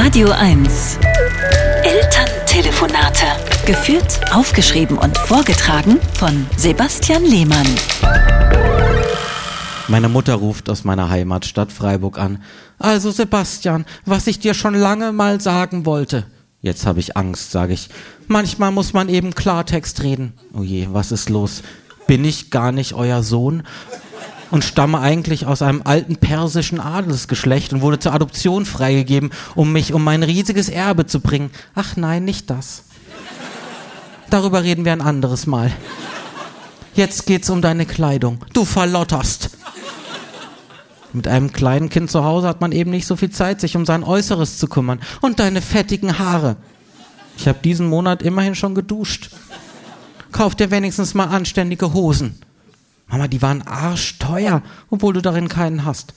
Radio 1. Elterntelefonate. Geführt, aufgeschrieben und vorgetragen von Sebastian Lehmann. Meine Mutter ruft aus meiner Heimatstadt Freiburg an. Also Sebastian, was ich dir schon lange mal sagen wollte. Jetzt habe ich Angst, sage ich. Manchmal muss man eben Klartext reden. Oh je, was ist los? Bin ich gar nicht euer Sohn? Und stamme eigentlich aus einem alten persischen Adelsgeschlecht und wurde zur Adoption freigegeben, um mich um mein riesiges Erbe zu bringen. Ach nein, nicht das. Darüber reden wir ein anderes Mal. Jetzt geht's um deine Kleidung. Du verlotterst. Mit einem kleinen Kind zu Hause hat man eben nicht so viel Zeit, sich um sein Äußeres zu kümmern. Und deine fettigen Haare. Ich habe diesen Monat immerhin schon geduscht. Kauf dir wenigstens mal anständige Hosen. Mama, die waren arschteuer, obwohl du darin keinen hast.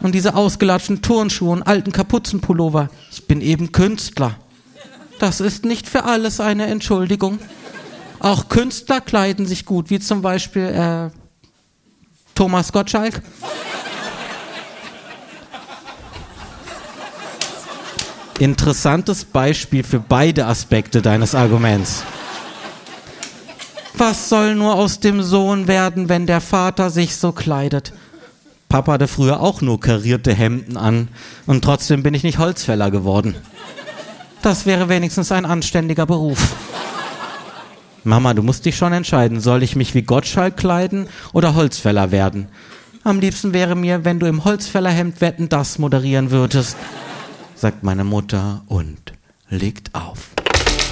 Und diese ausgelatschten Turnschuhe und alten Kapuzenpullover. Ich bin eben Künstler. Das ist nicht für alles eine Entschuldigung. Auch Künstler kleiden sich gut, wie zum Beispiel äh, Thomas Gottschalk. Interessantes Beispiel für beide Aspekte deines Arguments. Was soll nur aus dem Sohn werden, wenn der Vater sich so kleidet? Papa hatte früher auch nur karierte Hemden an und trotzdem bin ich nicht Holzfäller geworden. Das wäre wenigstens ein anständiger Beruf. Mama, du musst dich schon entscheiden, soll ich mich wie Gottschalk kleiden oder Holzfäller werden? Am liebsten wäre mir, wenn du im Holzfällerhemd wetten das moderieren würdest, sagt meine Mutter und legt auf.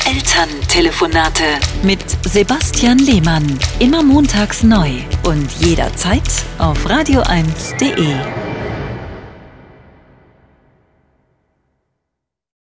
Elterntelefonate mit Sebastian Lehmann. Immer montags neu und jederzeit auf radio1.de.